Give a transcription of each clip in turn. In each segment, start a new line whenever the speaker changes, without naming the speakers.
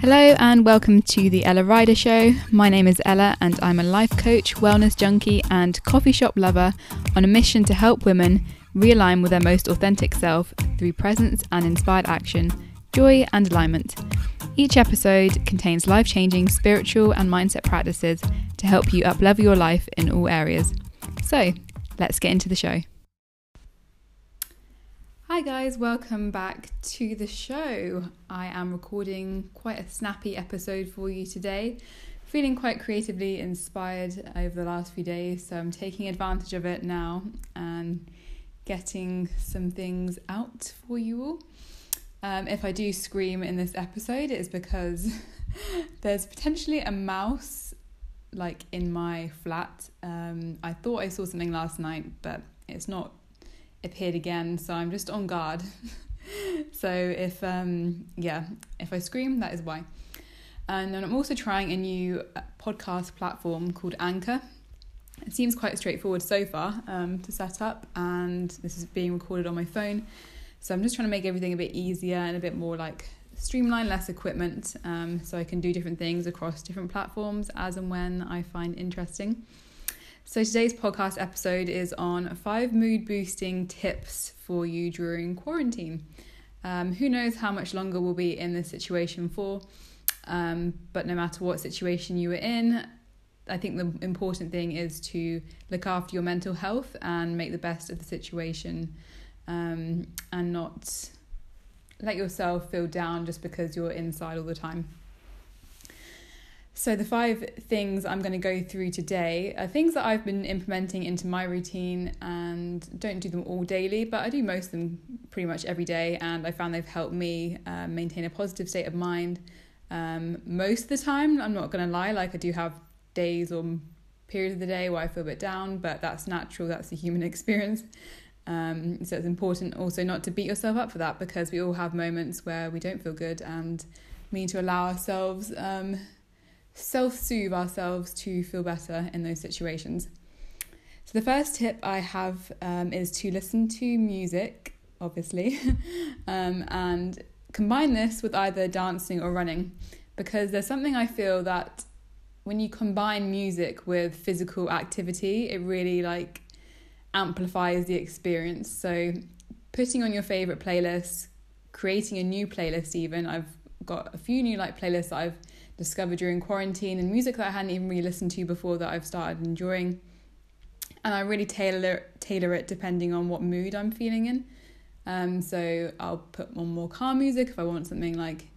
Hello and welcome to the Ella Ryder Show. My name is Ella and I'm a life coach, wellness junkie, and coffee shop lover on a mission to help women realign with their most authentic self through presence and inspired action, joy and alignment. Each episode contains life changing spiritual and mindset practices to help you uplevel your life in all areas. So, let's get into the show. Hi, guys, welcome back to the show. I am recording quite a snappy episode for you today. Feeling quite creatively inspired over the last few days, so I'm taking advantage of it now and getting some things out for you all. Um, if I do scream in this episode, it is because there's potentially a mouse like in my flat. Um, I thought I saw something last night, but it's not appeared again, so I'm just on guard. so if um yeah, if I scream, that is why. And then I'm also trying a new uh, podcast platform called Anchor. It seems quite straightforward so far um, to set up, and this is being recorded on my phone. So I'm just trying to make everything a bit easier and a bit more like streamline, less equipment, um, so I can do different things across different platforms as and when I find interesting. So, today's podcast episode is on five mood boosting tips for you during quarantine. Um, who knows how much longer we'll be in this situation for, um, but no matter what situation you are in, I think the important thing is to look after your mental health and make the best of the situation um, and not let yourself feel down just because you're inside all the time. So, the five things I'm going to go through today are things that I've been implementing into my routine and don't do them all daily, but I do most of them pretty much every day. And I found they've helped me uh, maintain a positive state of mind um, most of the time. I'm not going to lie, like, I do have days or periods of the day where I feel a bit down, but that's natural, that's the human experience. Um, so, it's important also not to beat yourself up for that because we all have moments where we don't feel good and we need to allow ourselves. Um, self soothe ourselves to feel better in those situations. So, the first tip I have um, is to listen to music, obviously, um, and combine this with either dancing or running because there's something I feel that when you combine music with physical activity, it really like amplifies the experience. So, putting on your favorite playlist, creating a new playlist, even I've got a few new like playlists that I've discovered during quarantine and music that I hadn't even really listened to before that I've started enjoying. And I really tailor tailor it depending on what mood I'm feeling in. Um, so I'll put on more calm music if I want something like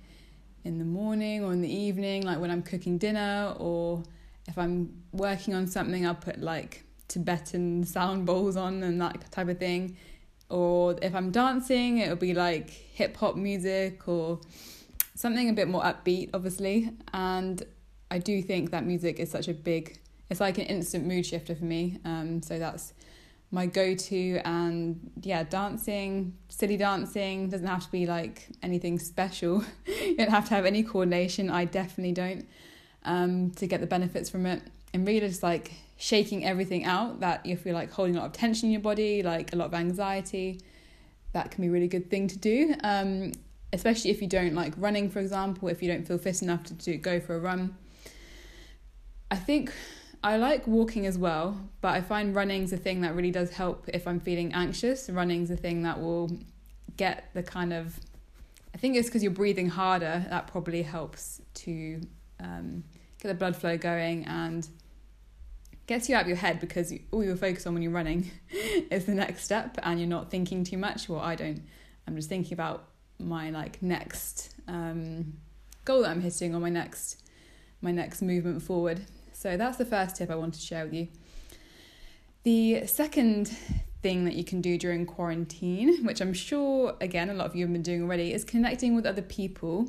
in the morning or in the evening, like when I'm cooking dinner, or if I'm working on something, I'll put like Tibetan sound bowls on and that type of thing. Or if I'm dancing, it'll be like hip hop music or something a bit more upbeat, obviously. And I do think that music is such a big, it's like an instant mood shifter for me. Um, so that's my go to. And yeah, dancing, silly dancing, doesn't have to be like anything special. you don't have to have any coordination. I definitely don't um, to get the benefits from it. And really just like shaking everything out that you feel like holding a lot of tension in your body, like a lot of anxiety. That can be a really good thing to do. Um, especially if you don't like running, for example, if you don't feel fit enough to do, go for a run. I think I like walking as well, but I find running's a thing that really does help if I'm feeling anxious. Running's a thing that will get the kind of, I think it's because you're breathing harder, that probably helps to um, get the blood flow going and gets you out of your head because all you're focused on when you're running is the next step and you're not thinking too much. Well, I don't. I'm just thinking about my like next um, goal that I'm hitting or my next my next movement forward. So that's the first tip I want to share with you. The second thing that you can do during quarantine, which I'm sure again a lot of you have been doing already, is connecting with other people.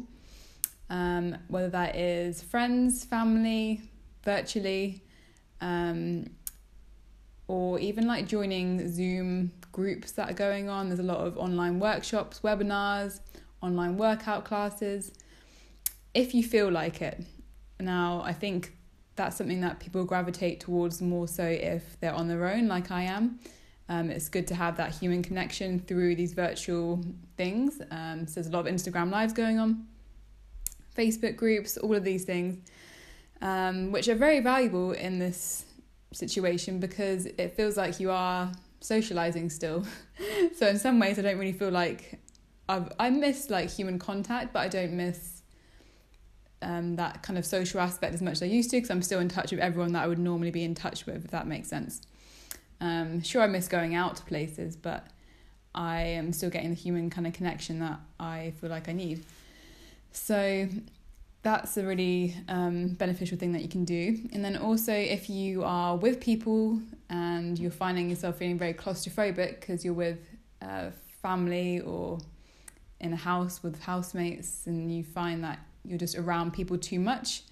Um, whether that is friends, family, virtually, um, or even like joining Zoom groups that are going on. There's a lot of online workshops, webinars, online workout classes. If you feel like it. Now, I think that's something that people gravitate towards more so if they're on their own, like I am. Um, it's good to have that human connection through these virtual things. Um, so there's a lot of Instagram lives going on, Facebook groups, all of these things, um, which are very valuable in this situation because it feels like you are socializing still. so in some ways, I don't really feel like I've, I miss like human contact, but I don't miss um, that kind of social aspect as much as I used to because I'm still in touch with everyone that I would normally be in touch with, if that makes sense. Um, sure, I miss going out to places, but I am still getting the human kind of connection that I feel like I need. So that's a really um, beneficial thing that you can do. And then also, if you are with people and you're finding yourself feeling very claustrophobic because you're with uh, family or in a house with housemates and you find that you're just around people too much,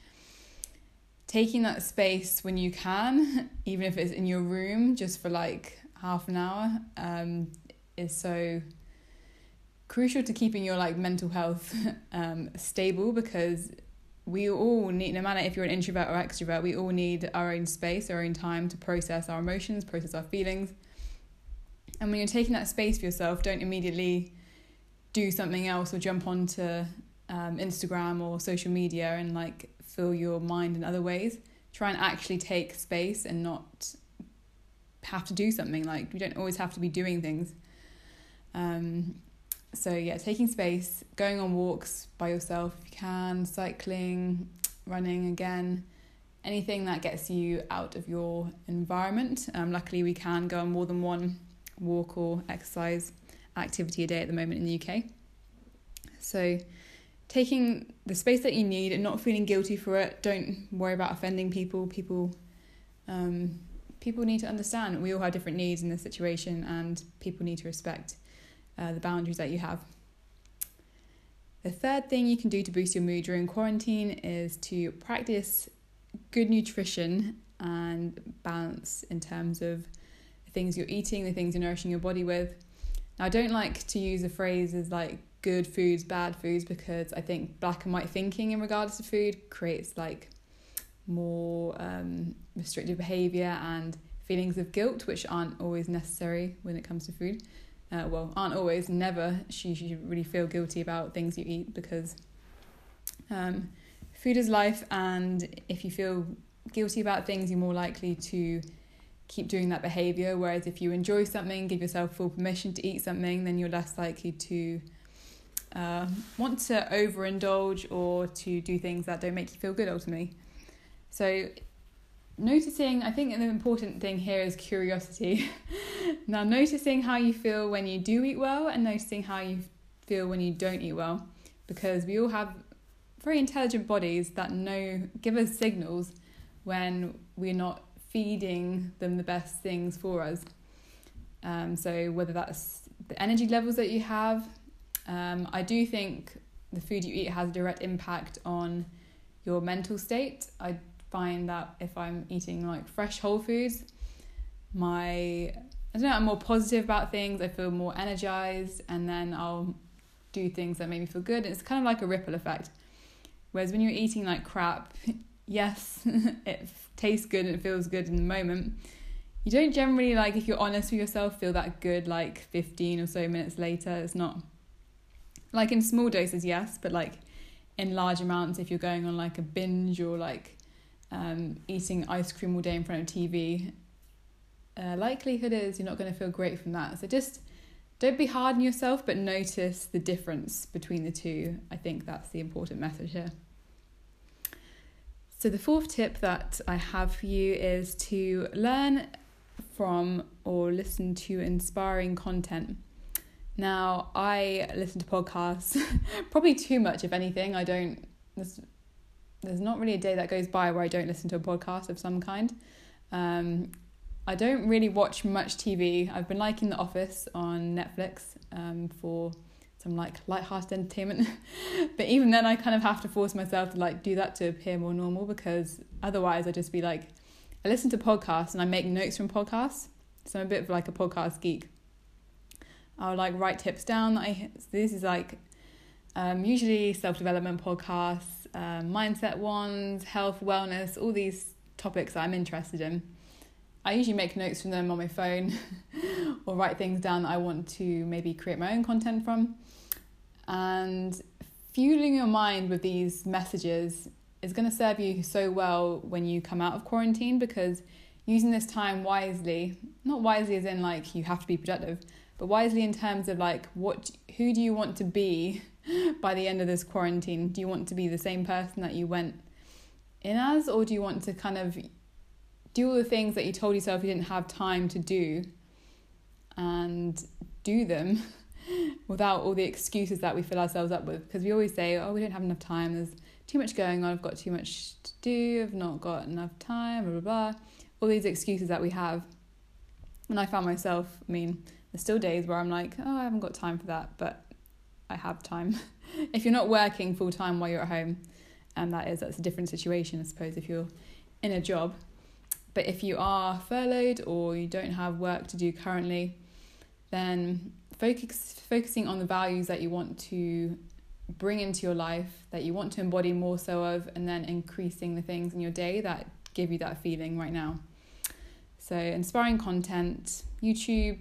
taking that space when you can, even if it's in your room just for like half an hour, um, is so crucial to keeping your like mental health um, stable because we all need no matter if you're an introvert or extrovert we all need our own space our own time to process our emotions process our feelings. And when you're taking that space for yourself don't immediately do something else or jump onto um, instagram or social media and like fill your mind in other ways. Try and actually take space and not have to do something like you don't always have to be doing things. Um, so yeah, taking space, going on walks by yourself if you can, cycling, running again, anything that gets you out of your environment. Um, luckily, we can go on more than one walk or exercise activity a day at the moment in the UK. So, taking the space that you need and not feeling guilty for it. Don't worry about offending people. People, um, people need to understand we all have different needs in this situation, and people need to respect uh, the boundaries that you have. The third thing you can do to boost your mood during quarantine is to practice good nutrition and balance in terms of the things you're eating, the things you're nourishing your body with. Now, I don't like to use the phrases like good foods, bad foods, because I think black and white thinking in regards to food creates like more um, restrictive behavior and feelings of guilt, which aren't always necessary when it comes to food uh, well, aren't always, never, should you really feel guilty about things you eat because um, food is life, and if you feel guilty about things, you're more likely to keep doing that behavior. Whereas if you enjoy something, give yourself full permission to eat something, then you're less likely to uh, want to overindulge or to do things that don't make you feel good ultimately. So noticing, I think the important thing here is curiosity. now, noticing how you feel when you do eat well and noticing how you feel when you don't eat well, because we all have very intelligent bodies that know, give us signals when we're not feeding them the best things for us. Um, so, whether that's the energy levels that you have, um, I do think the food you eat has a direct impact on your mental state. I find that if I'm eating like fresh whole foods, my I don't know, I'm more positive about things, I feel more energized, and then I'll do things that make me feel good. It's kind of like a ripple effect. Whereas when you're eating like crap, yes, it tastes good and it feels good in the moment. You don't generally like if you're honest with yourself feel that good like 15 or so minutes later. It's not like in small doses, yes, but like in large amounts if you're going on like a binge or like um, eating ice cream all day in front of TV, uh, likelihood is you're not going to feel great from that. So just don't be hard on yourself, but notice the difference between the two. I think that's the important message here. So, the fourth tip that I have for you is to learn from or listen to inspiring content. Now, I listen to podcasts probably too much, if anything. I don't, there's not really a day that goes by where I don't listen to a podcast of some kind. Um, I don't really watch much TV. I've been liking The Office on Netflix um, for some like light-hearted entertainment, but even then, I kind of have to force myself to like do that to appear more normal because otherwise, I just be like, I listen to podcasts and I make notes from podcasts. So I'm a bit of like a podcast geek. I'll like write tips down. That I this is like um, usually self development podcasts um, mindset ones, health, wellness, all these topics that I'm interested in. I usually make notes from them on my phone or write things down that I want to maybe create my own content from. And fueling your mind with these messages is going to serve you so well when you come out of quarantine because using this time wisely, not wisely as in like you have to be productive, but wisely in terms of like what who do you want to be by the end of this quarantine? Do you want to be the same person that you went in as or do you want to kind of do all the things that you told yourself you didn't have time to do and do them without all the excuses that we fill ourselves up with. Because we always say oh we don't have enough time. There's too much going on. I've got too much to do. I've not got enough time blah blah blah. All these excuses that we have. And i found myself i mean there's still days where i'm like oh i haven't got time for that but i have time. If you're not working full time while you're at home and that is that's a different situation i suppose if you're in a job but if you are furloughed or you don't have work to do currently then focus focusing on the values that you want to bring into your life that you want to embody more so of and then increasing the things in your day that give you that feeling right now. So inspiring content youtube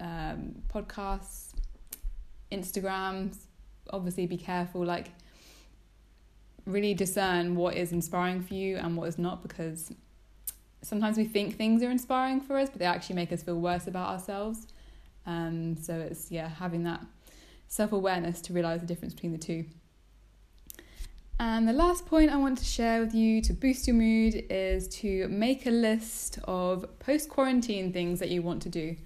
um, podcasts instagrams obviously be careful like really discern what is inspiring for you and what is not because sometimes we think things are inspiring for us but they actually make us feel worse about ourselves um, so it's yeah having that self awareness to realize the difference between the two. And the last point I want to share with you to boost your mood is to make a list of post quarantine things that you want to do.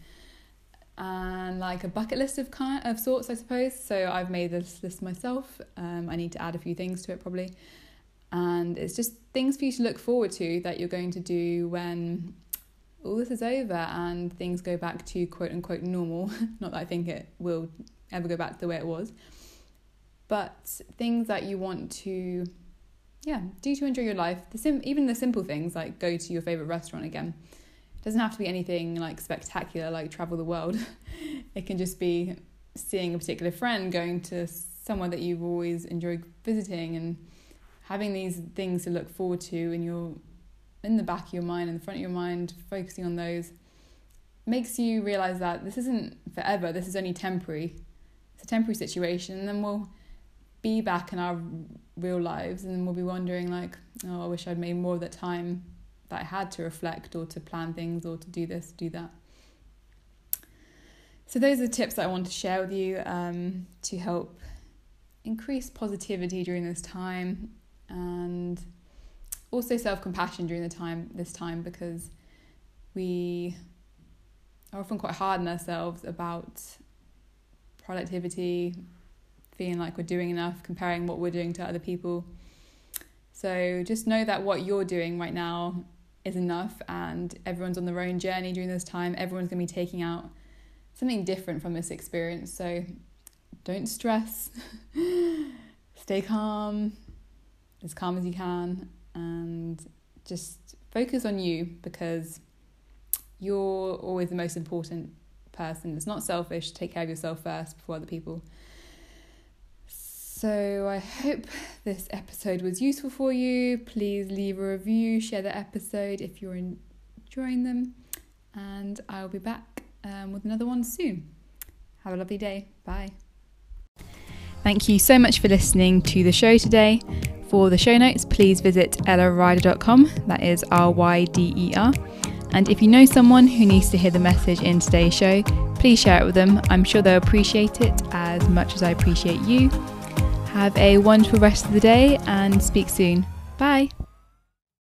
And like a bucket list of kind of sorts, I suppose. So I've made this list myself. Um, I need to add a few things to it probably. And it's just things for you to look forward to that you're going to do when all this is over and things go back to quote unquote normal. Not that I think it will ever go back to the way it was, but things that you want to, yeah, do to enjoy your life. The sim- even the simple things like go to your favorite restaurant again. It doesn't have to be anything like spectacular, like travel the world. it can just be seeing a particular friend, going to somewhere that you've always enjoyed visiting, and having these things to look forward to in your in the back of your mind, in the front of your mind, focusing on those makes you realize that this isn't forever, this is only temporary. It's a temporary situation, and then we'll be back in our real lives, and we'll be wondering, like, oh, I wish I'd made more of that time that I had to reflect or to plan things or to do this, do that. So, those are the tips that I want to share with you um, to help increase positivity during this time and also self-compassion during the time this time because we are often quite hard on ourselves about productivity feeling like we're doing enough comparing what we're doing to other people. So just know that what you're doing right now is enough and everyone's on their own journey during this time. Everyone's going to be taking out something different from this experience. So don't stress. Stay calm as calm as you can and just focus on you because you're always the most important person. It's not selfish. to Take care of yourself first before other people. So I hope this episode was useful for you. Please leave a review, share the episode if you're enjoying them, and I'll be back um, with another one soon. Have a lovely day. Bye. Thank you so much for listening to the show today. For the show notes, please visit ellaryder.com, that is R Y D E R. And if you know someone who needs to hear the message in today's show, please share it with them. I'm sure they'll appreciate it as much as I appreciate you. Have a wonderful rest of the day and speak soon. Bye.